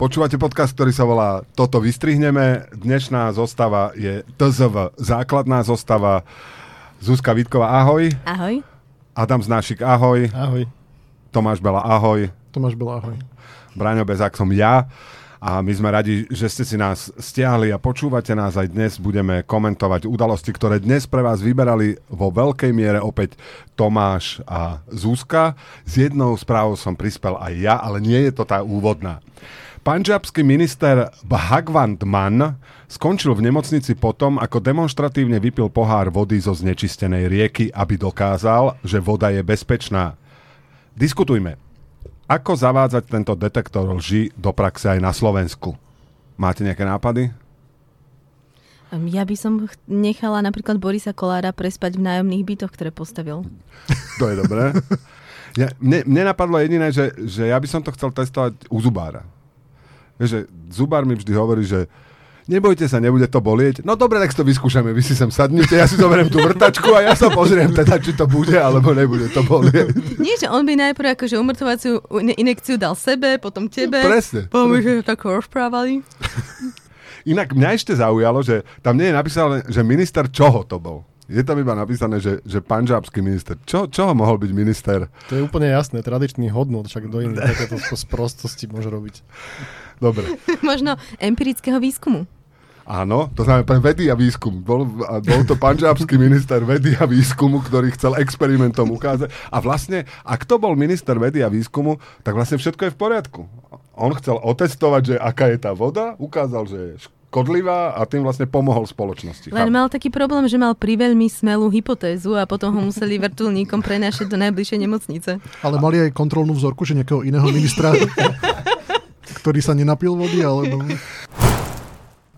Počúvate podcast, ktorý sa volá Toto vystrihneme. Dnešná zostava je TZV, základná zostava. Zuzka Vítková, ahoj. Ahoj. Adam Znášik, ahoj. Ahoj. Tomáš Bela, ahoj. Tomáš Bela, ahoj. Braňo Bezák som ja. A my sme radi, že ste si nás stiahli a počúvate nás aj dnes. Budeme komentovať udalosti, ktoré dnes pre vás vyberali vo veľkej miere opäť Tomáš a Zuzka. S jednou správou som prispel aj ja, ale nie je to tá úvodná. Panžabský minister Bhagwant Mann skončil v nemocnici potom, ako demonstratívne vypil pohár vody zo znečistenej rieky, aby dokázal, že voda je bezpečná. Diskutujme. Ako zavádzať tento detektor lži do praxe aj na Slovensku? Máte nejaké nápady? Ja by som nechala napríklad Borisa Kolára prespať v nájomných bytoch, ktoré postavil. To je dobré. Ja, mne, mne napadlo jediné, že, že ja by som to chcel testovať u zubára. Vieš, že zubár mi vždy hovorí, že nebojte sa, nebude to bolieť. No dobre, tak si to vyskúšame, vy si sem sadnite, ja si zoberiem tú vrtačku a ja sa pozriem teda, či to bude, alebo nebude to bolieť. Nie, že on by najprv akože umrtovaciu inekciu dal sebe, potom tebe. Presne. Potom že tak rozprávali. Inak mňa ešte zaujalo, že tam nie je napísané, že minister čoho to bol. Je tam iba napísané, že, že panžábsky minister. Čo, čoho mohol byť minister? To je úplne jasné, tradičný hodnot, však do iných takéto sprostosti môže robiť. Dobre. Možno empirického výskumu. Áno, to znamená pre vedy a výskum. Bol, bol to panžábsky minister vedy a výskumu, ktorý chcel experimentom ukázať. A vlastne, ak to bol minister vedy a výskumu, tak vlastne všetko je v poriadku. On chcel otestovať, že aká je tá voda, ukázal, že je škodlivá a tým vlastne pomohol spoločnosti. Len mal taký problém, že mal priveľmi smelú hypotézu a potom ho museli vrtulníkom prenášať do najbližšej nemocnice. Ale mali aj kontrolnú vzorku, že nejakého iného ministra, ktorý sa nenapil vody, alebo...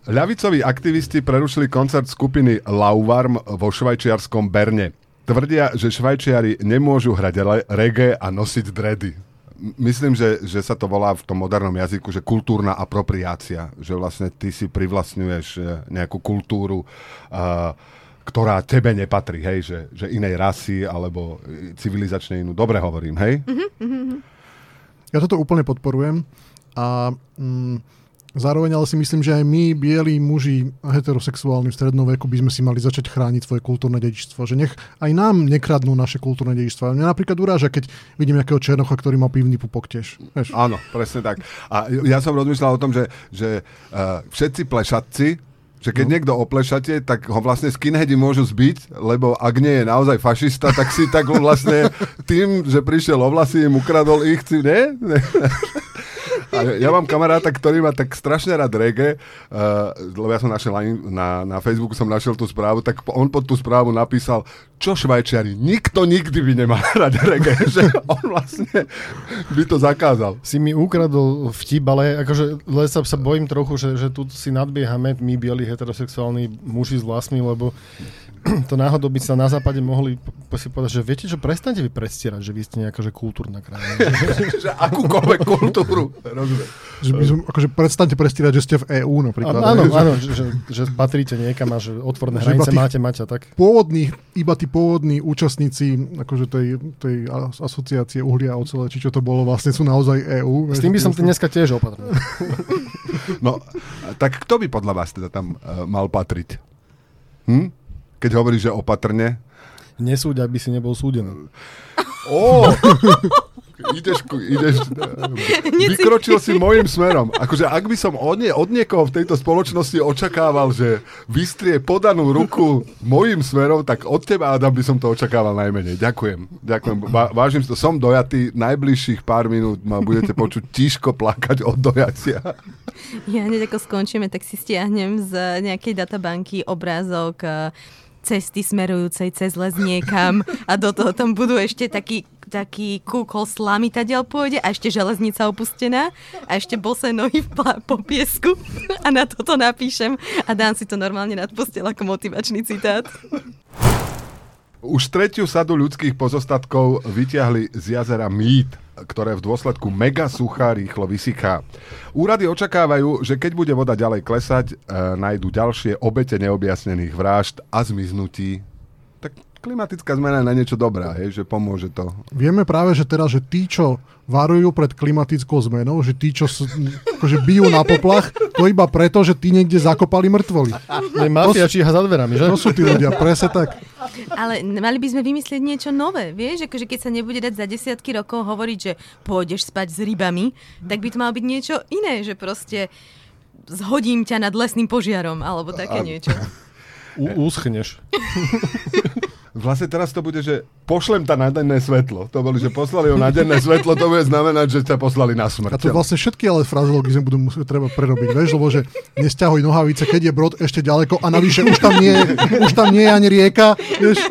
Ľavicoví aktivisti prerušili koncert skupiny Lauvarm vo švajčiarskom Berne. Tvrdia, že Švajčiari nemôžu hrať reggae a nosiť dredy. Myslím, že, že sa to volá v tom modernom jazyku, že kultúrna apropriácia. Že vlastne ty si privlastňuješ e, nejakú kultúru, uh, ktorá tebe nepatrí, hej? Že, že inej rasy alebo civilizačne inú. Dobre hovorím, hej? Mm-hmm. Ja toto úplne podporujem a... Mm, Zároveň ale si myslím, že aj my, bieli muži heterosexuálni v strednom veku, by sme si mali začať chrániť svoje kultúrne dedičstvo. Že nech aj nám nekradnú naše kultúrne dedičstvo. Mňa napríklad uráža, keď vidím nejakého černocha, ktorý má pivný pupok tiež. Vieš? Áno, presne tak. A ja som rozmýšľal o tom, že, že uh, všetci plešatci, že keď no. niekto oplešate, tak ho vlastne skinheadi môžu zbiť, lebo ak nie je naozaj fašista, tak si tak vlastne tým, že prišiel o vlasy, im ukradol ich, ne? A ja mám kamaráta, ktorý má tak strašne rád reggae, uh, lebo ja som našiel na, na Facebooku som našiel tú správu, tak on pod tú správu napísal, čo Švajčiari, nikto nikdy by nemal rád reggae, že on vlastne by to zakázal. Si mi ukradol vtip, ale akože len sa, bojím trochu, že, že tu si nadbiehame my bieli heterosexuálni muži s vlasmi, lebo to náhodou by sa na západe mohli si povedať, že viete, že prestante vy predstierať, že vy ste nejaká že kultúrna krajina. že akúkoľvek kultúru. Že by som, akože prestaňte prestierať, že ste v EÚ napríklad. Áno, áno, že, že, že patríte niekam a že otvorné hranice máte mať a tak. Pôvodní, iba tí pôvodní účastníci akože tej, tej asociácie uhlia a ocele, či čo to bolo, vlastne sú naozaj EÚ. S tým by som dneska tiež opatrný. no, tak kto by podľa vás teda tam uh, mal patriť? Hm? Keď hovoríš, že opatrne? Nesúď, aby si nebol súdený. Ó, ideš, ideš, vykročil si môjim smerom. Akože ak by som od, nie, od niekoho v tejto spoločnosti očakával, že vystrie podanú ruku môjim smerom, tak od teba, Adam, by som to očakával najmenej. Ďakujem. Ďakujem. vážim si to. Som dojatý. Najbližších pár minút ma budete počuť tiško plakať od dojacia. Ja hneď ako skončíme, tak si stiahnem z nejakej databanky obrázok cesty smerujúcej cez les niekam a do toho tam budú ešte taký taký kúkol slamy tadiaľ pôjde a ešte železnica opustená a ešte bose nohy v pla- po piesku a na toto napíšem a dám si to normálne nad postel ako motivačný citát. Už tretiu sadu ľudských pozostatkov vyťahli z jazera Mít ktoré v dôsledku mega sucha rýchlo vysychá. Úrady očakávajú, že keď bude voda ďalej klesať, e, nájdu ďalšie obete neobjasnených vražd a zmiznutí. Tak klimatická zmena je na niečo dobrá, hej, že pomôže to. Vieme práve, že teraz, že tí, čo varujú pred klimatickou zmenou, že tí, čo sú, akože bijú na poplach, to iba preto, že tí niekde zakopali mŕtvoly. Je mafia číha za dverami, že? To sú tí ľudia, presne tak. Ale mali by sme vymyslieť niečo nové, vieš? Akože keď sa nebude dať za desiatky rokov hovoriť, že pôjdeš spať s rybami, tak by to malo byť niečo iné, že proste zhodím ťa nad lesným požiarom, alebo také niečo. U- úschneš. Vlastne teraz to bude, že pošlem ta na svetlo. To boli, že poslali ho na denné svetlo, to bude znamenať, že ťa poslali na smrť. A to vlastne všetky ale frazeologizmy budú musieť treba prerobiť, vieš, lebo že nesťahuj nohavice, keď je brod ešte ďaleko a navyše už tam nie, už tam nie je ani rieka, vieš.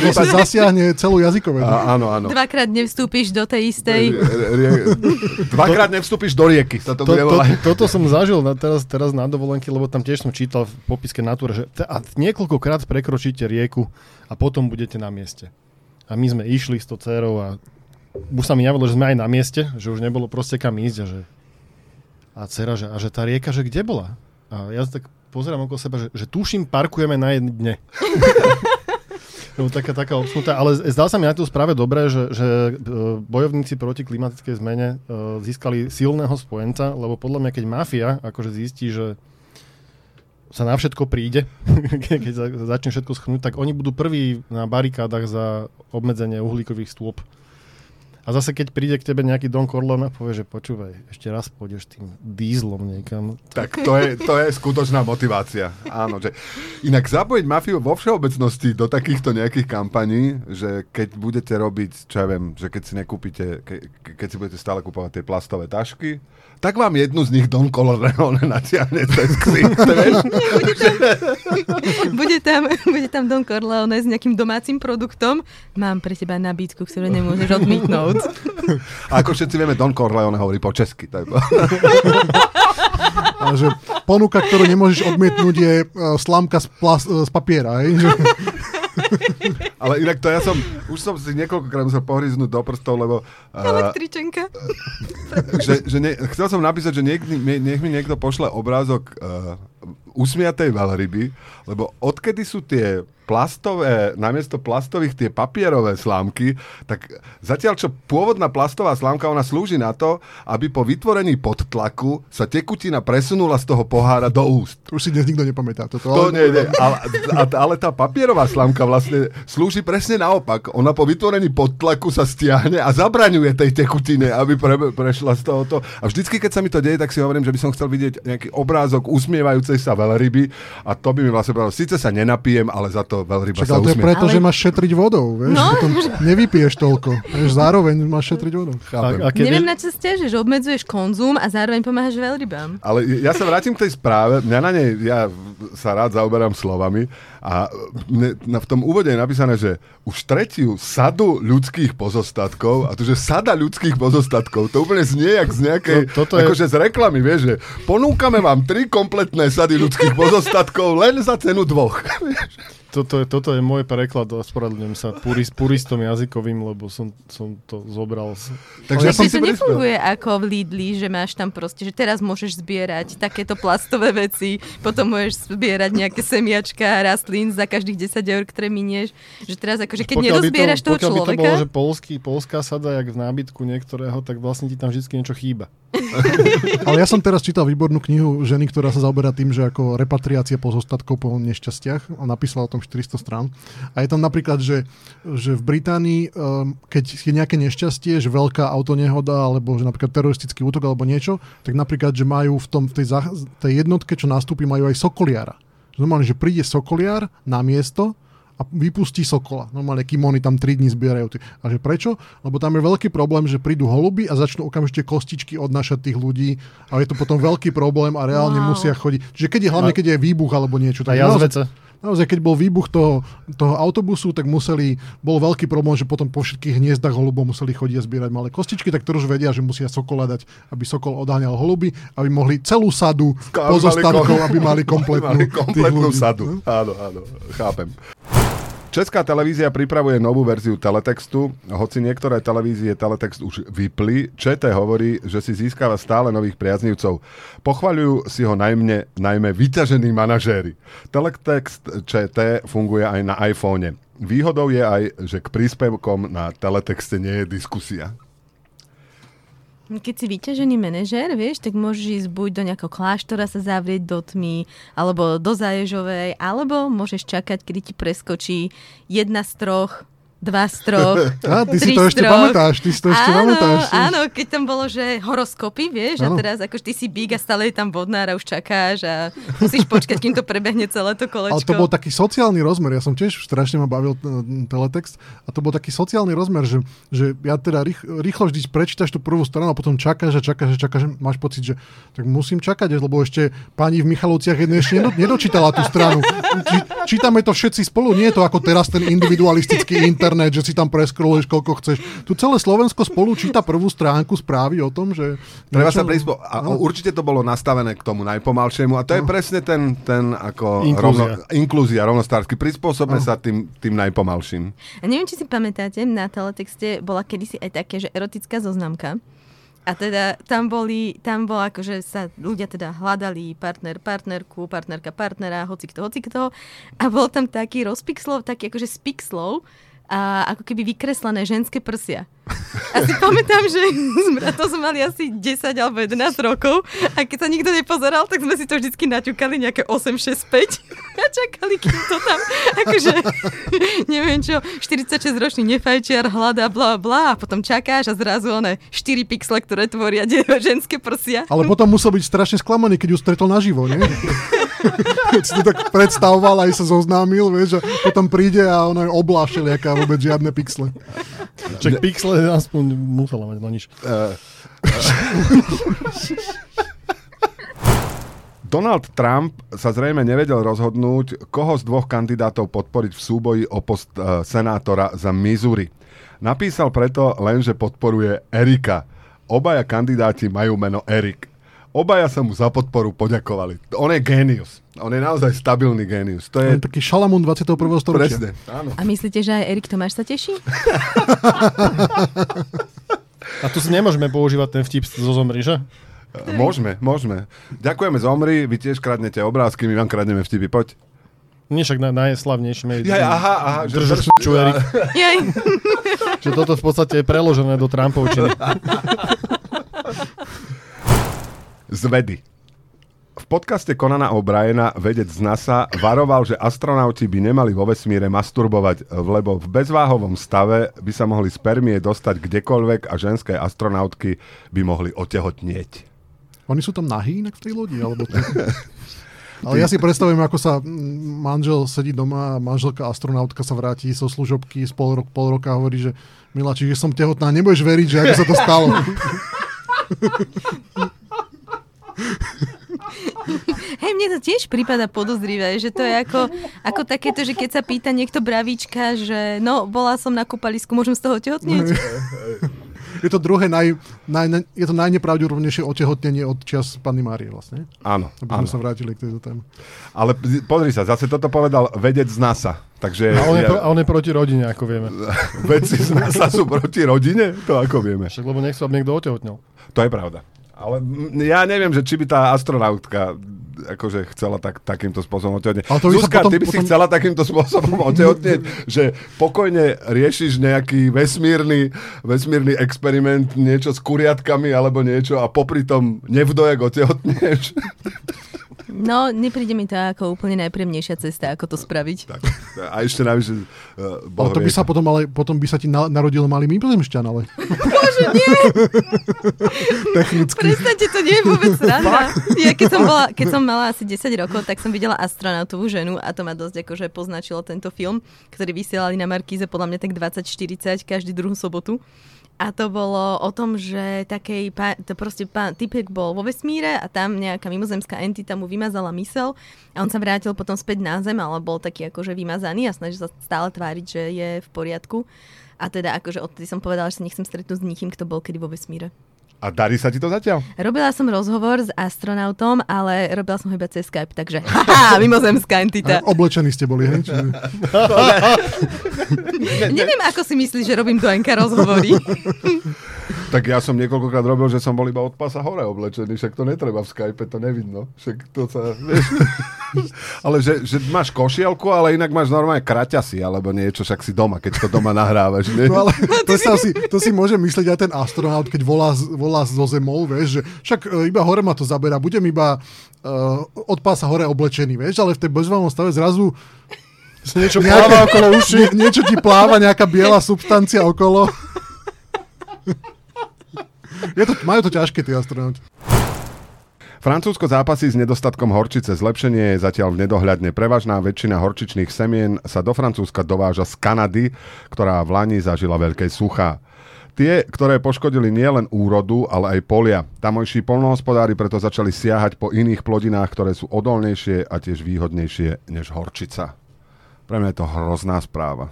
To sa zasiahne celú jazykovú. A, áno, áno. Dvakrát nevstúpiš do tej istej... Rie- Dvakrát nevstúpiš do rieky, sa to, To, to, toto som zažil na, teraz, teraz na dovolenke, lebo tam tiež som čítal v popiske natúre, že t- a niekoľkokrát prekročíte rieku a potom budete na mieste. A my sme išli s to dcerou a už sa mi javilo, že sme aj na mieste, že už nebolo proste kam ísť a že a dcera, že, a že tá rieka, že kde bola? A ja tak pozerám okolo seba, že, že tuším, parkujeme na jedne dne. Lebo taká, taká obsnutá, ale zdá sa mi na tú správe dobré, že, že e, bojovníci proti klimatickej zmene e, získali silného spojenca, lebo podľa mňa, keď mafia akože zistí, že sa na všetko príde, keď za- začne všetko schnúť, tak oni budú prví na barikádach za obmedzenie uhlíkových stôp. A zase keď príde k tebe nejaký Don Corleone a povie, že počúvaj, ešte raz pôjdeš tým dízlom niekam. Tak to je, to je skutočná motivácia. Áno, že inak zapojiť mafiu vo všeobecnosti do takýchto nejakých kampaní, že keď budete robiť, čo ja viem, že keď si nekúpite, ke, ke- keď si budete stále kupovať tie plastové tašky, tak vám jednu z nich Don Corleone natiahne cez ksicht, vieš? Bude tam, bude tam Don Corleone s nejakým domácim produktom. Mám pre teba nabídku, ktorú nemôžeš odmietnúť. A ako všetci vieme, Don Corleone hovorí po česky. Tak... A že ponuka, ktorú nemôžeš odmietnúť, je uh, slámka z, plas, uh, z papiera. Hej? Ale inak to ja som, už som si niekoľkokrát musel pohryznúť do prstov, lebo uh, Električenka. že, že ne, chcel som napísať, že niek, nie, nech mi niekto pošle obrázok uh, usmiatej veľryby, lebo odkedy sú tie plastové, namiesto plastových tie papierové slámky, tak zatiaľ čo pôvodná plastová slámka, ona slúži na to, aby po vytvorení podtlaku sa tekutina presunula z toho pohára do úst. už si dnes nikto nepamätá toto. To ale- nie, nie. Ale, ale tá papierová slamka vlastne slúži presne naopak. Ona po vytvorení podtlaku sa stiahne a zabraňuje tej tekutine, aby pre, prešla z tohoto. A vždycky, keď sa mi to deje, tak si hovorím, že by som chcel vidieť nejaký obrázok usmievajúcej sa veľryby a to by mi vlastne povedal, síce sa nenapijem, ale za to veľryba Však sa ale to je preto, Ale- že máš šetriť vodou, vieš? No. Potom nevypiješ toľko. Vieš, zároveň máš šetriť vodou. Chápem. A, Neviem, na čo stiažeš, že obmedzuješ konzum a zároveň pomáhaš veľrybám. Ale ja sa vrátim k tej správe. Mňa na nej, ja sa rád zaoberám slovami a mne, na, v tom úvode je napísané, že už tretiu sadu ľudských pozostatkov, a tu, že sada ľudských pozostatkov, to úplne znie jak z nejakej, To- toto je- akože z reklamy, vieš, že ponúkame vám tri kompletné sady ľudských pozostatkov len za cenu dvoch. Toto je, toto je môj preklad, ospravedlňujem sa puris, puristom jazykovým, lebo som, som to zobral. Z... Takže Ja som to nefunguje ako v Lidli, že máš tam proste, že teraz môžeš zbierať takéto plastové veci, potom môžeš zbierať nejaké semiačka rastlín za každých 10 eur, ktoré minieš. Že teraz akože keď Pokiaľ by nerozbieraš toho pokiaľ by to človeka, bolo, že polský, polská sada, jak v nábytku niektorého, tak vlastne ti tam vždy niečo chýba. Ale ja som teraz čítal výbornú knihu ženy, ktorá sa zaoberá tým, že ako repatriácia pozostatkov po nešťastiach a napísala o tom 400 strán. A je tam napríklad, že, že v Británii, um, keď je nejaké nešťastie, že veľká autonehoda alebo že napríklad teroristický útok alebo niečo, tak napríklad, že majú v tom, v tej, zach- tej jednotke, čo nastúpi, majú aj sokoliara. Normálne, že príde sokoliar na miesto a vypustí sokola. Normálne, kým oni tam 3 dní zbierajú. Ty. A že prečo? Lebo tam je veľký problém, že prídu holuby a začnú okamžite kostičky odnášať tých ľudí a je to potom veľký problém a reálne Wow. musia chodiť. Čiže keď je hlavne, A- keď je výbuch alebo niečo. A tak naozaj, jazvece. naozaj, keď bol výbuch toho, toho autobusu, tak museli, bol veľký problém, že potom po všetkých hniezdach holubov museli chodiť a zbierať malé kostičky, tak to už vedia, že musia sokola dať, aby sokol odháňal holuby, aby mohli celú sadu pozostatkov, aby mali kompletnú, Mali kompletnú sadu. Áno, áno, chápem. Česká televízia pripravuje novú verziu teletextu, hoci niektoré televízie teletext už vypli. ČT hovorí, že si získava stále nových priaznivcov. Pochvaľujú si ho najmä, najmä vyťažení manažéri. Teletext ČT funguje aj na iPhone. Výhodou je aj, že k príspevkom na teletexte nie je diskusia. Keď si vyťažený manažér, vieš, tak môžeš ísť buď do nejakého kláštora sa zavrieť do tmy, alebo do Zaježovej, alebo môžeš čakať, kedy ti preskočí jedna z troch dva z troch, Á, ty si to ešte troch. pamätáš, ty si to ešte áno, pamätáš. Áno, keď tam bolo, že horoskopy, vieš, Áno. a teraz ako ty si bík a stále je tam vodnár a už čakáš a musíš počkať, kým to prebehne celé to kolečko. Ale to bol taký sociálny rozmer, ja som tiež strašne ma bavil teletext a to bol taký sociálny rozmer, že, že ja teda rých, rýchlo vždy prečítaš tú prvú stranu a potom čakáš a čakáš a čakáš, a máš pocit, že tak musím čakať, lebo ešte pani v Michalovciach jednej ešte nedo, nedočítala tú stranu. Či, čítame to všetci spolu, nie je to ako teraz ten individualistický internet, že si tam preskroluješ koľko chceš. Tu celé Slovensko spolu číta prvú stránku správy o tom, že... Treba niečo- sa prispo... A No. určite to bolo nastavené k tomu najpomalšiemu a to je presne ten, ten ako Inklúzia. rovno, inklúzia rovnostársky. Prispôsobme sa tým, tým najpomalším. A neviem, či si pamätáte, na teletexte bola kedysi aj také, že erotická zoznamka. A teda tam boli, tam bolo ako, že sa ľudia teda hľadali partner, partnerku, partnerka, partnera, hoci kto, hoci kto. A bol tam taký rozpixlov, taký akože z pixlov, ako keby vykreslené ženské prsia. A si pamätám, že to sme mali asi 10 alebo 11 rokov a keď sa nikto nepozeral, tak sme si to vždycky naťukali nejaké 865 a čakali, kým to tam, akože, neviem čo, 46-ročný nefajčiar hľadá bla bla a potom čakáš a zrazu one 4 pixle, ktoré tvoria ženské prsia. Ale potom musel byť strašne sklamaný, keď ju stretol naživo, nie? keď si to tak predstavoval, aj sa zoznámil, vieš, a potom príde a ona je oblášel, jaká vôbec žiadne pixle. Čak pixle aspoň musela mať, no nič. Uh, Donald Trump sa zrejme nevedel rozhodnúť, koho z dvoch kandidátov podporiť v súboji o post uh, senátora za Missouri. Napísal preto len, že podporuje Erika. Obaja kandidáti majú meno Erik. Obaja sa mu za podporu poďakovali. On je génius. On je naozaj stabilný génius. To je je taký šalamún 21. storočia. presne. Áno. A myslíte, že aj Erik Tomáš sa teší? A tu si nemôžeme používať ten vtip zo zomri, že? Môžeme, môžeme. Ďakujeme Zomri, vy tiež kradnete obrázky, my vám kradneme vtipy, poď. Nie však na, najslavnejší médium. Ja, aha, aha. Že Držíš drž- čo, Erik. Jej. Že toto v podstate je preložené do Trumpovčiny. Z vedy. V podcaste Conana O'Briena vedec z NASA varoval, že astronauti by nemali vo vesmíre masturbovať, lebo v bezváhovom stave by sa mohli spermie dostať kdekoľvek a ženské astronautky by mohli otehotnieť. Oni sú tam nahý inak v tej lodi? Alebo to... Ale ja si predstavujem, ako sa mm, manžel sedí doma a manželka astronautka sa vráti zo služobky z pol, rok, pol roka a hovorí, že Miláči, že som tehotná, nebudeš veriť, že ako sa to stalo. Hej, mne to tiež prípada podozrivé, že to je ako, ako takéto, že keď sa pýta niekto bravíčka, že no, bola som na kúpalisku, môžem z toho tehotnieť? Je to druhé naj, naj, naj, je to najnepravdepodobnejšie otehotnenie od čas Panny Márie vlastne. Áno, Aby áno. sme sa vrátili k tejto téme. Ale pozri sa, zase toto povedal vedec z NASA. Takže A on je, ja, pro, a on je proti rodine, ako vieme. vedci z NASA sú proti rodine? To ako vieme. Však lebo nechcú, aby niekto otehotnel. To je pravda. Ale ja neviem, že či by tá astronautka akože chcela tak, takýmto spôsobom otehotnieť. Ale to by sa Zuzka, potom- ty by si potom- chcela takýmto spôsobom otehotnieť, že pokojne riešiš nejaký vesmírny, vesmírny experiment, niečo s kuriatkami alebo niečo a popri tom nevdojak otehotnieš. No, nepríde mi to ako úplne najpríjemnejšia cesta, ako to spraviť. tak. A ešte navyše... Uh, Ale to by sa potom, ale potom by sa ti na, narodil malý mimozemšťan, ale... Bože, nie! Technicky. Prestaňte, to nie je vôbec sranda. Ja keď som, bola, keď som mala asi 10 rokov, tak som videla astronautovú ženu a to ma dosť akože poznačilo tento film, ktorý vysielali na Markíze podľa mňa tak 20-40 každý druhú sobotu. A to bolo o tom, že takej, pá, to proste pán, typek bol vo vesmíre a tam nejaká mimozemská entita mu vymazala mysel a on sa vrátil potom späť na Zem, ale bol taký akože vymazaný a snažil sa stále tváriť, že je v poriadku. A teda akože odtedy som povedala, že sa nechcem stretnúť s nikým, kto bol kedy vo vesmíre. A darí sa ti to zatiaľ? Robila som rozhovor s astronautom, ale robila som ho iba cez Skype, takže haha, mimozemská entita. A oblečení ste boli, hej? Čiže... Neviem, ako si myslíš, že robím do NK rozhovory. Tak ja som niekoľkokrát robil, že som bol iba od pasa hore oblečený, však to netreba v Skype, to nevidno. Však to sa, vieš. ale že, že máš košielku, ale inak máš normálne kraťasy, alebo niečo, však si doma, keď to doma nahrávaš. Nie? No ale to, sa si, to si môže myslieť aj ten astronaut, keď volá, z- volá zo zemou, vieš, že však e, iba hore ma to zabera, budem iba uh, od pása hore oblečený, vieš, ale v tej bezvalnom stave zrazu Niečo Nejaké- pláva okolo uši. nie, niečo ti pláva, nejaká biela substancia okolo. Je to, majú to ťažké, tí astronauti. Francúzsko zápasí s nedostatkom horčice. Zlepšenie je zatiaľ v nedohľadne. Prevažná väčšina horčičných semien sa do Francúzska dováža z Kanady, ktorá v Lani zažila veľké suchá. Tie, ktoré poškodili nielen úrodu, ale aj polia. Tamojší polnohospodári preto začali siahať po iných plodinách, ktoré sú odolnejšie a tiež výhodnejšie než horčica. Pre mňa je to hrozná správa.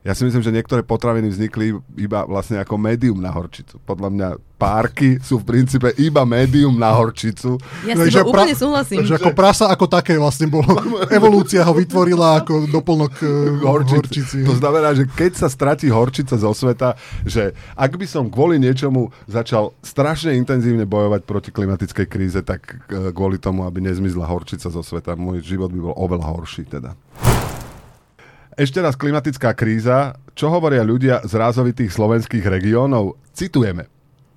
Ja si myslím, že niektoré potraviny vznikli iba vlastne ako médium na horčicu. Podľa mňa párky sú v princípe iba médium na horčicu. Ja No, s že pra- úplne súhlasím. Že ako prasa ako také vlastne bolo. Evolúcia ho vytvorila ako doplnok uh, Horčici. horčici. To znamená, že keď sa stratí horčica zo sveta, že ak by som kvôli niečomu začal strašne intenzívne bojovať proti klimatickej kríze, tak eh, kvôli tomu, aby nezmizla horčica zo sveta, môj život by bol oveľa horší teda. Ešte raz klimatická kríza. Čo hovoria ľudia z rázovitých slovenských regiónov? Citujeme.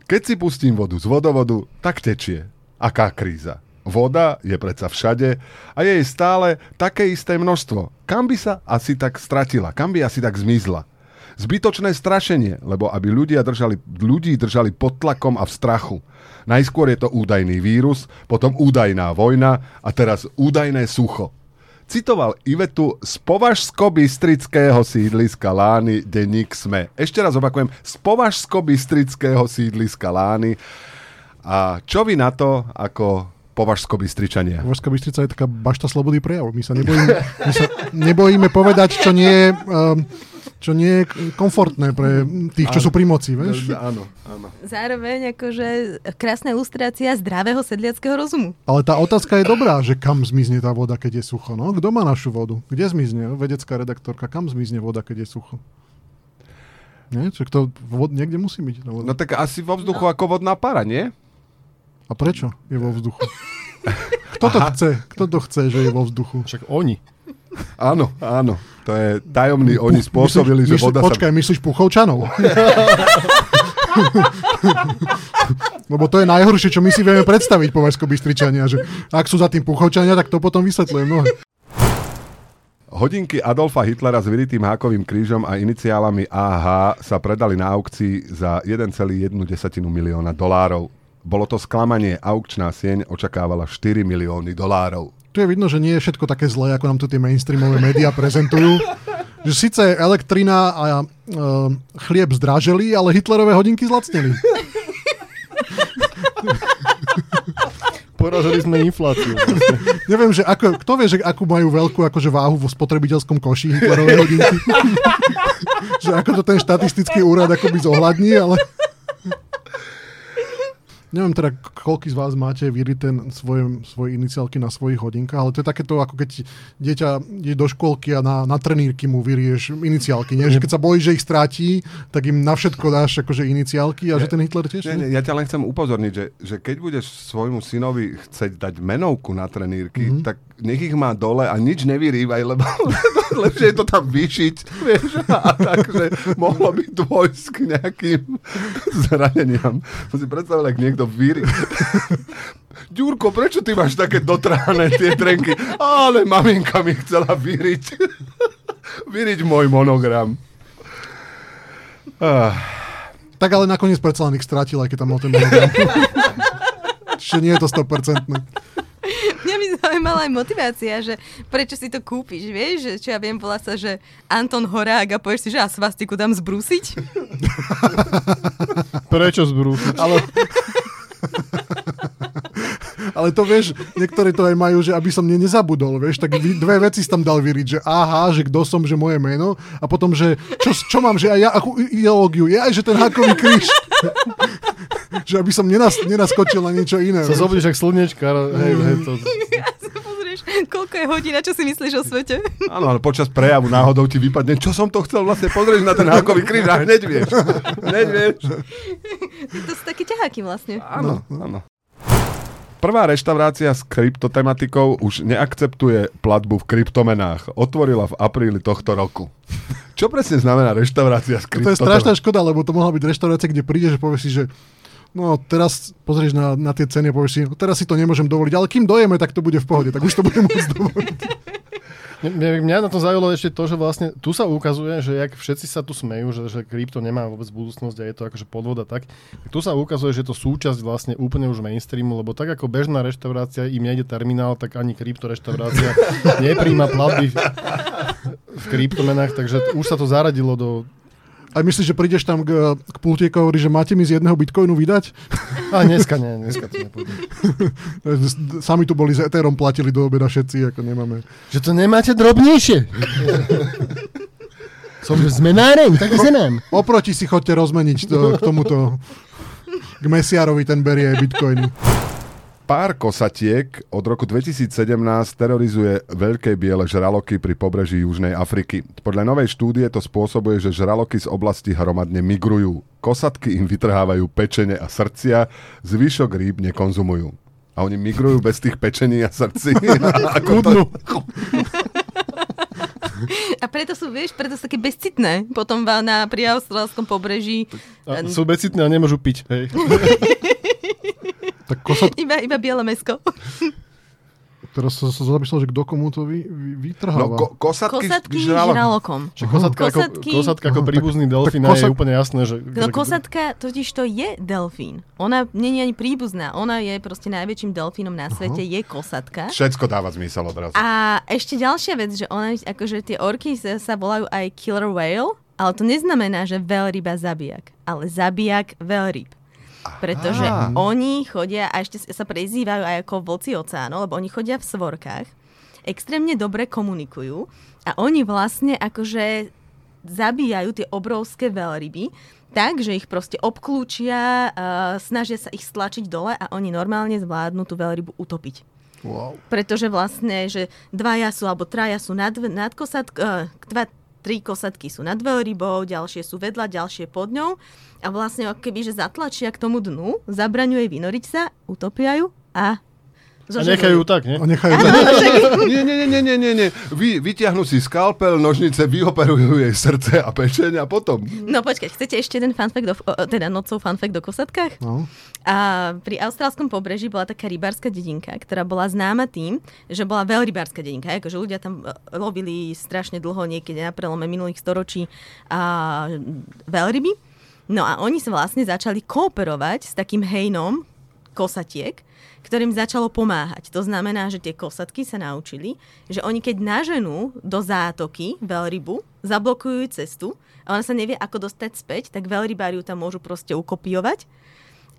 Keď si pustím vodu z vodovodu, tak tečie. Aká kríza? Voda je predsa všade a je jej stále také isté množstvo. Kam by sa asi tak stratila? Kam by asi tak zmizla? Zbytočné strašenie, lebo aby ľudia držali, ľudí držali pod tlakom a v strachu. Najskôr je to údajný vírus, potom údajná vojna a teraz údajné sucho. Citoval Ivetu z Považsko-Bystrického sídliska Lány denník SME. Ešte raz opakujem, z Považsko-Bystrického sídliska Lány. A čo vy na to ako Považsko-Bystričania? Považská Bystrica je taká bašta slobody prejavu. My sa nebojíme, my sa nebojíme povedať, čo nie je, um, čo nie je komfortné pre tých, čo sú pri moci, vieš? Áno, áno. Zároveň akože krásna ilustrácia zdravého sedliackého rozumu. Ale tá otázka je dobrá, že kam zmizne tá voda, keď je sucho. No, kto má našu vodu? Kde zmizne? Vedecká redaktorka, kam zmizne voda, keď je sucho? Nie? Čiže to vod niekde musí byť. voda. No tak asi vo vzduchu ako vodná para, nie? A prečo je vo vzduchu? Kto to chce? Kto to chce, že je vo vzduchu? Však oni. Áno, áno. To je tajomný, oni spôsobili, že myslíš, voda Počkaj, sa... myslíš Puchovčanov? Lebo to je najhoršie, čo my si vieme predstaviť považsko bystričania, že ak sú za tým Puchovčania, tak to potom vysvetľujem mnohé. Hodinky Adolfa Hitlera s vyritým hákovým krížom a iniciálami AH sa predali na aukcii za 1,1 milióna dolárov. Bolo to sklamanie, aukčná sieň očakávala 4 milióny dolárov. Tu je vidno, že nie je všetko také zlé, ako nám tu tie mainstreamové médiá prezentujú. Že síce elektrina a uh, chlieb zdraželi, ale Hitlerové hodinky zlacneli. Porazili sme infláciu. Neviem, že ako, kto vie, že akú majú veľkú akože váhu vo spotrebiteľskom koši Hitlerové hodinky. že ako to ten štatistický úrad akoby zohľadní, ale... Neviem teda, koľký z vás máte vyrité svoje, svoje iniciálky na svojich hodinkách, ale to je takéto, ako keď dieťa ide do škôlky a na, na trenírky mu vyrieš iniciálky. Nie? Že keď sa bojíš, že ich stráti, tak im na všetko dáš akože iniciálky a že ten Hitler tiež... Nie, nie, ja ťa len chcem upozorniť, že, že keď budeš svojmu synovi chceť dať menovku na trenírky, mm-hmm. tak nech ich má dole a nič nevyrývaj, lebo lepšie je to tam vyšiť, vieš, a takže mohlo by dôjsť k nejakým zraneniam. To si predstavil, ak niekto vyrí. Ďurko, prečo ty máš také dotrhané tie trenky? Ale maminka mi chcela vyriť. vyriť môj monogram. Ah. Tak ale nakoniec predsa len ich strátil, aj keď tam mal ten monogram. Čiže nie je to 100%. Zaujímala aj motivácia, že prečo si to kúpiš, vieš? Že, čo ja viem, volá sa, že Anton Horák a povieš si, že a svastiku dám zbrúsiť? Prečo zbrúsiť? Ale Ale to vieš, niektorí to aj majú, že aby som ne nezabudol, vieš, tak dve veci si tam dal vyriť, že aha, že kto som, že moje meno a potom, že čo, čo mám, že aj ja, akú ideológiu, je aj, že ten hákový kríž. že aby som nenas, nenaskočil na niečo iné. Sa zobudíš jak slnečka, hej, hej, to... Koľko je hodina, čo si myslíš o svete? Áno, ale počas prejavu náhodou ti vypadne, čo som to chcel vlastne pozrieť na ten hákový kríž a hneď vieš. Hneď vieš. To sú také ťaháky vlastne. Áno, áno. Prvá reštaurácia s kryptotematikou už neakceptuje platbu v kryptomenách. Otvorila v apríli tohto roku. Čo presne znamená reštaurácia s To je strašná škoda, lebo to mohla byť reštaurácia, kde prídeš a povieš si, že no teraz pozrieš na, na tie ceny a povieš si, no, teraz si to nemôžem dovoliť, ale kým dojeme, tak to bude v pohode, tak už to budem môcť dovoliť. Mňa, mňa na to zaujalo ešte to, že vlastne tu sa ukazuje, že jak všetci sa tu smejú, že, že krypto nemá vôbec budúcnosť a je to akože podvod a tak, tak tu sa ukazuje, že je to súčasť vlastne úplne už mainstreamu, lebo tak ako bežná reštaurácia im nejde terminál, tak ani krypto reštaurácia nepríjma platby v, v kryptomenách, takže už sa to zaradilo do... A myslíš, že prídeš tam k, k pultieku a hovoríš, že máte mi z jedného bitcoinu vydať? A dneska nie, dneska to nepôjde. Sami tu boli s Etherom, platili do obeda všetci, ako nemáme. Že to nemáte drobnejšie. Som zmenáreň, tak zemem. Oproti si chodte rozmeniť to, k tomuto k Mesiarovi ten berie bitcoiny. Pár kosatiek od roku 2017 terorizuje veľké biele žraloky pri pobreží Južnej Afriky. Podľa novej štúdie to spôsobuje, že žraloky z oblasti hromadne migrujú. Kosatky im vytrhávajú pečene a srdcia, zvyšok rýb nekonzumujú. A oni migrujú bez tých pečení a srdcí. A kudnú. A preto sú, vieš, preto sú také bezcitné. Potom na, pri austrálskom pobreží A sú becitné a nemôžu piť. Hej. Tak kosat, iba, iba biele mesko. teraz sa, sa zapísal, že kto komu to vy, vy, No, vytrháva. ko- kosatky, Kosatky žralok. žralokom. Že kosatka, ako, Kosatky- kosatka ako Aha, tak- príbuzný delfín tak je úplne jasné, že... No že kosatka totiž to je delfín. Ona nie je ani príbuzná. Ona je proste najväčším delfínom na svete, je kosatka. Všetko dáva zmysel odrazu. A ešte ďalšia vec, že ona, akože tie orky sa, sa volajú aj killer whale, ale to neznamená, že veľryba zabijak, ale zabijak veľryb. Pretože Aha. oni chodia a ešte sa prezývajú aj ako vlci oceánu, lebo oni chodia v svorkách, extrémne dobre komunikujú a oni vlastne akože zabíjajú tie obrovské veľryby tak, že ich proste obklúčia, uh, snažia sa ich stlačiť dole a oni normálne zvládnu tú veľrybu utopiť. Wow. Pretože vlastne, že dvaja sú, alebo traja sú nad, nad kosatk, uh, dva, tri kosatky sú nad veľrybou, ďalšie sú vedľa, ďalšie pod ňou. A vlastne keby, že zatlačia k tomu dnu, zabraňujú jej vynoriť sa, utopia a A nechajú tak, nie? A nechajú Nie, nie, nie, nie, nie, nie, nie. Vy, vyťahnú si skalpel, nožnice, vyoperujú jej srdce a pečeň a potom. No počkať, chcete ešte jeden fun fact, o, o, teda nocou fun fact o kosatkách? No. A pri austrálskom pobreží bola taká rybárska dedinka, ktorá bola známa tým, že bola veľrybárska dedinka, akože ľudia tam e, lovili strašne dlho, niekedy na prelome minulých storočí a veľryby. No a oni sa vlastne začali kooperovať s takým hejnom kosatiek, ktorým začalo pomáhať. To znamená, že tie kosatky sa naučili, že oni keď naženú do zátoky veľrybu, zablokujú cestu a ona sa nevie, ako dostať späť, tak veľrybári ju tam môžu proste ukopiovať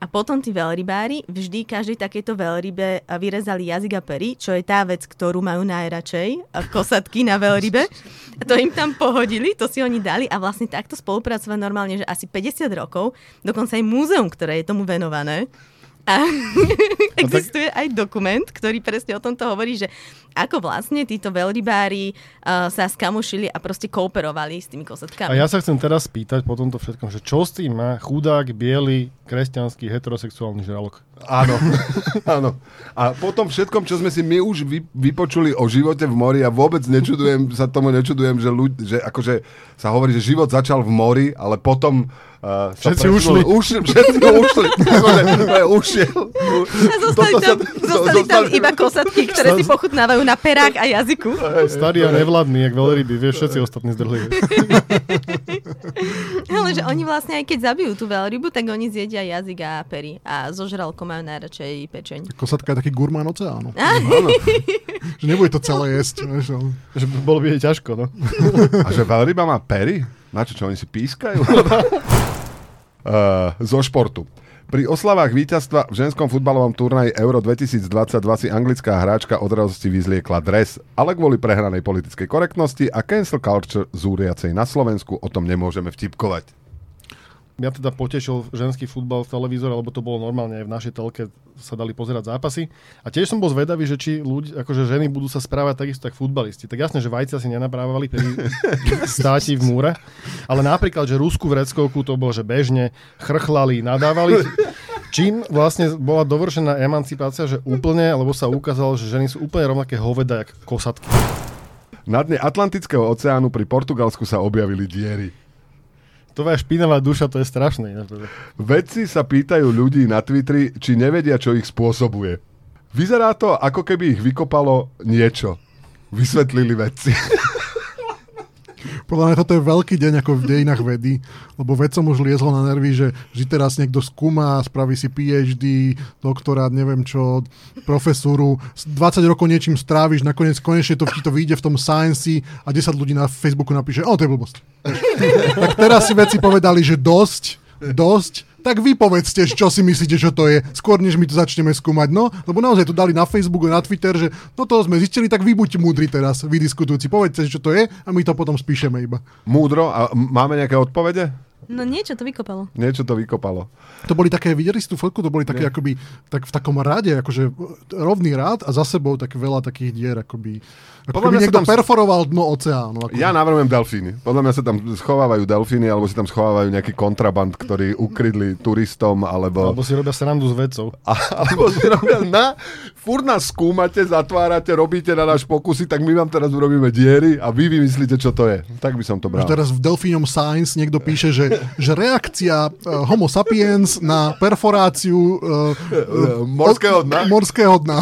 a potom tí veľrybári vždy každej takejto veľrybe vyrezali jazyk a pery, čo je tá vec, ktorú majú najradšej, kosatky na veľrybe. A to im tam pohodili, to si oni dali a vlastne takto spolupracovať normálne, že asi 50 rokov, dokonca aj múzeum, ktoré je tomu venované. A existuje aj dokument, ktorý presne o tomto hovorí, že ako vlastne títo veľrybári uh, sa skamošili a proste kooperovali s tými kosatkami. A ja sa chcem teraz spýtať po tomto všetkom, že čo s tým má chudák, biely, kresťanský, heterosexuálny žralok? Áno, áno. A po tom všetkom, čo sme si my už vy, vypočuli o živote v mori, ja vôbec nečudujem, sa tomu nečudujem, že, ľud, že akože sa hovorí, že život začal v mori, ale potom uh, Všetci ušli. Už, všetci ušli. Akože, ušiel. A zostali tam, sa- zostali tam zostali- iba kosatky, ktoré si pochutnávajú na perách a jazyku. Starý a nevladný, jak veľryby, vieš, všetci ostatní zdrhli. Ale že oni vlastne aj keď zabijú tú veľrybu, tak oni zjedia jazyk a pery. A so žralkom majú najradšej pečeň. Kosatka je taký gurmán oceánu. Že nebude to celé jesť. Vieš, ale... Že bolo by jej ťažko, no. A že veľryba má pery? Na čo, čo oni si pískajú? uh, zo športu. Pri oslavách víťazstva v ženskom futbalovom turnaji Euro 2022 si anglická hráčka od radosti vyzliekla dres, ale kvôli prehranej politickej korektnosti a cancel culture zúriacej na Slovensku o tom nemôžeme vtipkovať. Mňa teda potešil ženský futbal v televízore, lebo to bolo normálne aj v našej telke sa dali pozerať zápasy. A tiež som bol zvedavý, že či ľudí, akože ženy budú sa správať takisto tak futbalisti. Tak jasne, že vajcia si nenaprávali pri státi v múre, ale napríklad, že Rusku vreckovku to bolo, že bežne chrchlali, nadávali. Čím vlastne bola dovršená emancipácia, že úplne, lebo sa ukázalo, že ženy sú úplne rovnaké hoveda, jak kosatky. Na dne Atlantického oceánu pri Portugalsku sa objavili diery. To je špinavá duša, to je strašné. Vedci sa pýtajú ľudí na Twitteri, či nevedia, čo ich spôsobuje. Vyzerá to, ako keby ich vykopalo niečo. Vysvetlili vedci. Podľa mňa toto je veľký deň ako v dejinách vedy, lebo vedcom už liezlo na nervy, že, že teraz niekto skúma, spraví si PhD, doktorát, neviem čo, profesúru, 20 rokov niečím stráviš, nakoniec konečne to, to vyjde v tom science a 10 ľudí na Facebooku napíše, o, to je blbosť. tak teraz si vedci povedali, že dosť, dosť, tak vy povedzte, čo si myslíte, čo to je, skôr než my to začneme skúmať. No, lebo naozaj to dali na Facebook a na Twitter, že no to sme zistili, tak vy buďte múdri teraz, vy diskutujúci, povedzte, čo to je a my to potom spíšeme iba. Múdro, a máme nejaké odpovede? No niečo to vykopalo. Niečo to vykopalo. To boli také, videli si tú fotku, to boli také Nie. akoby tak v takom rade, akože rovný rád a za sebou tak veľa takých dier, akoby ako Podľa mňa niekto tam... perforoval dno oceánu. Ako... Ja navrhujem delfíny. Podľa mňa sa tam schovávajú delfíny, alebo si tam schovávajú nejaký kontraband, ktorý ukrydli turistom, alebo... Alebo si robia srandu s vedcov. A, alebo si robia na... Fúr nás skúmate, zatvárate, robíte na náš pokusy, tak my vám teraz urobíme diery a vy vymyslíte, čo to je. Tak by som to bral. Teraz v Delfínom Science niekto píše, že, že reakcia uh, homo sapiens na perforáciu uh, morského dna. Morského dna.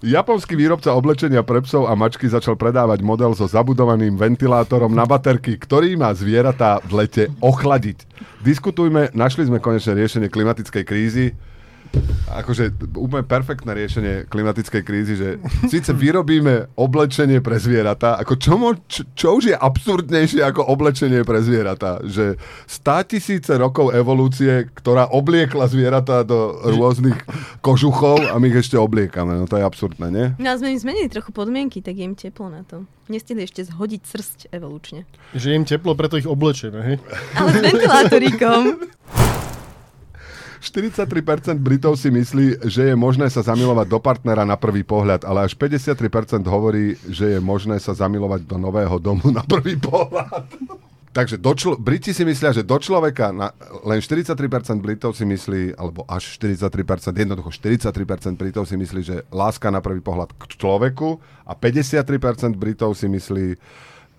Japonský výrobca oblečenia pre psov a mačky začal predávať model so zabudovaným ventilátorom na baterky, ktorý má zvieratá v lete ochladiť. Diskutujme, našli sme konečne riešenie klimatickej krízy akože úplne perfektné riešenie klimatickej krízy, že síce vyrobíme oblečenie pre zvieratá, ako čo, mo, čo, čo už je absurdnejšie ako oblečenie pre zvieratá, že stá tisíce rokov evolúcie, ktorá obliekla zvieratá do rôznych kožuchov a my ich ešte obliekame, no to je absurdné, nie? No sme im zmenili trochu podmienky, tak je im teplo na to. Nestihli ešte zhodiť srst evolučne. Že im teplo, preto ich oblečeme, hej? Ale s ventilátorikom. 43% Britov si myslí, že je možné sa zamilovať do partnera na prvý pohľad, ale až 53% hovorí, že je možné sa zamilovať do nového domu na prvý pohľad. Takže do člo- Briti si myslia, že do človeka, na, len 43% Britov si myslí, alebo až 43%, jednoducho 43% Britov si myslí, že láska na prvý pohľad k človeku a 53% Britov si myslí,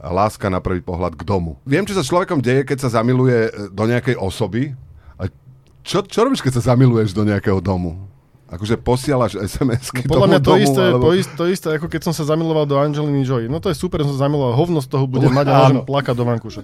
láska na prvý pohľad k domu. Viem, čo sa človekom deje, keď sa zamiluje do nejakej osoby, čo, čo robíš, keď sa zamiluješ do nejakého domu? Akože posielaš SMS-ky no, Podľa mňa to, domu, isté, alebo... to, isté, to isté, ako keď som sa zamiloval do Angeliny Joy. No to je super, som sa zamiloval, hovno z toho budem mať a môžem plakať do vankúša.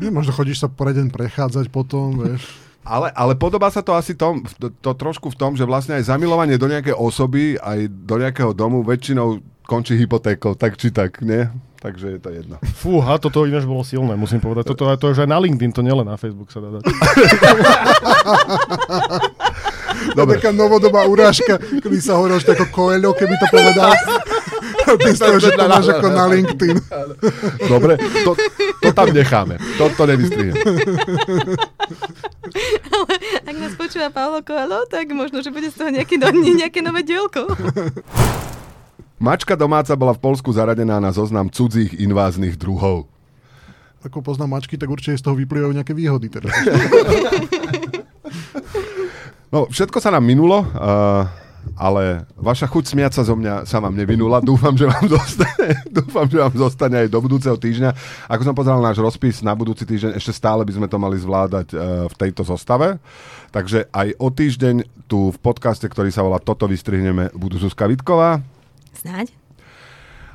Nie, možno chodíš sa po deň prechádzať potom, vieš. Ale, ale podobá sa to asi tom, to, to trošku v tom, že vlastne aj zamilovanie do nejakej osoby, aj do nejakého domu väčšinou končí hypotékou, tak či tak, nie? Takže je to jedno. Fúha, toto ináč bolo silné, musím povedať. Toto to už aj na LinkedIn, to nielen na Facebook sa dá dať. Dobre. Taká novodobá urážka, kedy sa hovoril, že ako Coelho, keby to povedal. Ty toho, že to máš ako na LinkedIn. Dobre, to, to tam necháme. To, to nevystrihnem. Ale ak nás počúva Paolo Coelho, tak možno, že bude z toho nejaké, no, nejaké nové dielko. Mačka domáca bola v Polsku zaradená na zoznam cudzích inváznych druhov. Ako poznám mačky, tak určite z toho vyplývajú nejaké výhody. Teda. no, všetko sa nám minulo, uh, ale vaša chuť smiať sa zo mňa sa vám nevinula. Dúfam, že vám zostane, dúfam, že vám zostane aj do budúceho týždňa. Ako som pozeral náš rozpis na budúci týždeň, ešte stále by sme to mali zvládať uh, v tejto zostave. Takže aj o týždeň tu v podcaste, ktorý sa volá Toto vystrihneme, budú Zuzka Vitková. Snáď.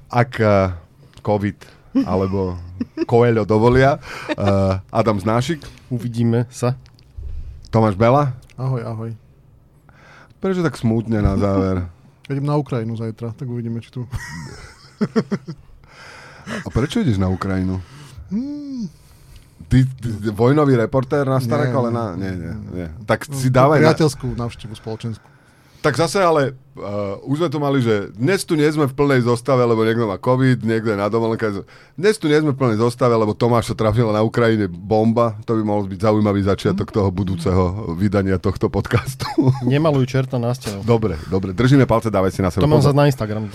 Ak uh, COVID alebo Coelho dovolia. Uh, Adam Znášik. Uvidíme sa. Tomáš Bela. Ahoj, ahoj. Prečo tak smutne na záver? Idem na Ukrajinu zajtra, tak uvidíme, či tu... A prečo ideš na Ukrajinu? Hmm. Ty, ty, vojnový reportér na staré kolena? Nie, nie, nie. Tak si dávaj... Priateľskú návštevu spoločenskú. Tak zase ale uh, už sme tu mali, že dnes tu nie sme v plnej zostave, lebo niekto má COVID, niekto je na dovolenke. Dnes tu nie sme v plnej zostave, lebo Tomáš sa trafila na Ukrajine bomba. To by mohol byť zaujímavý začiatok toho budúceho vydania tohto podcastu. Nemaluj čerta na stenu. Dobre, dobre. Držíme palce, dávaj si na seba. To mám za na Instagram.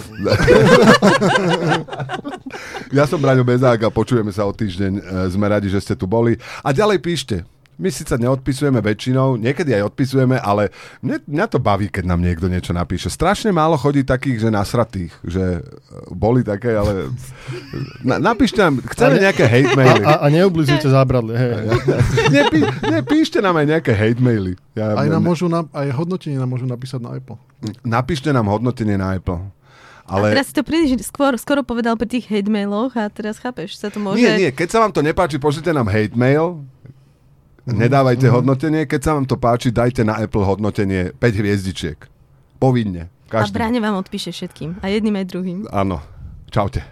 Ja som Braňo Bezák a počujeme sa o týždeň. E, Sme radi, že ste tu boli. A ďalej píšte. My síce neodpisujeme väčšinou, niekedy aj odpisujeme, ale mne, mňa to baví, keď nám niekto niečo napíše. Strašne málo chodí takých, že nasratých, že e, boli také, ale na, napíšte nám, chceme nejaké hate A, maily. a, a neoblizujte zábradlie. Hej. Nepí, nepíšte nám aj nejaké hate maily. Ja, Aj, nám môžu na, aj hodnotenie nám môžu napísať na Apple. Napíšte nám hodnotenie na Apple. Ale... A teraz si to príliš skôr, skoro povedal pri tých hate mailoch a teraz chápeš, sa to môže... Nie, nie, keď sa vám to nepáči, pošlite nám hate mail, nedávajte Mhm. hodnotenie, keď sa vám to páči, dajte na Apple hodnotenie 5 hviezdičiek. Povinne. A Každý. Bráne vám odpíše všetkým. A jedným aj druhým. Áno. Čaute.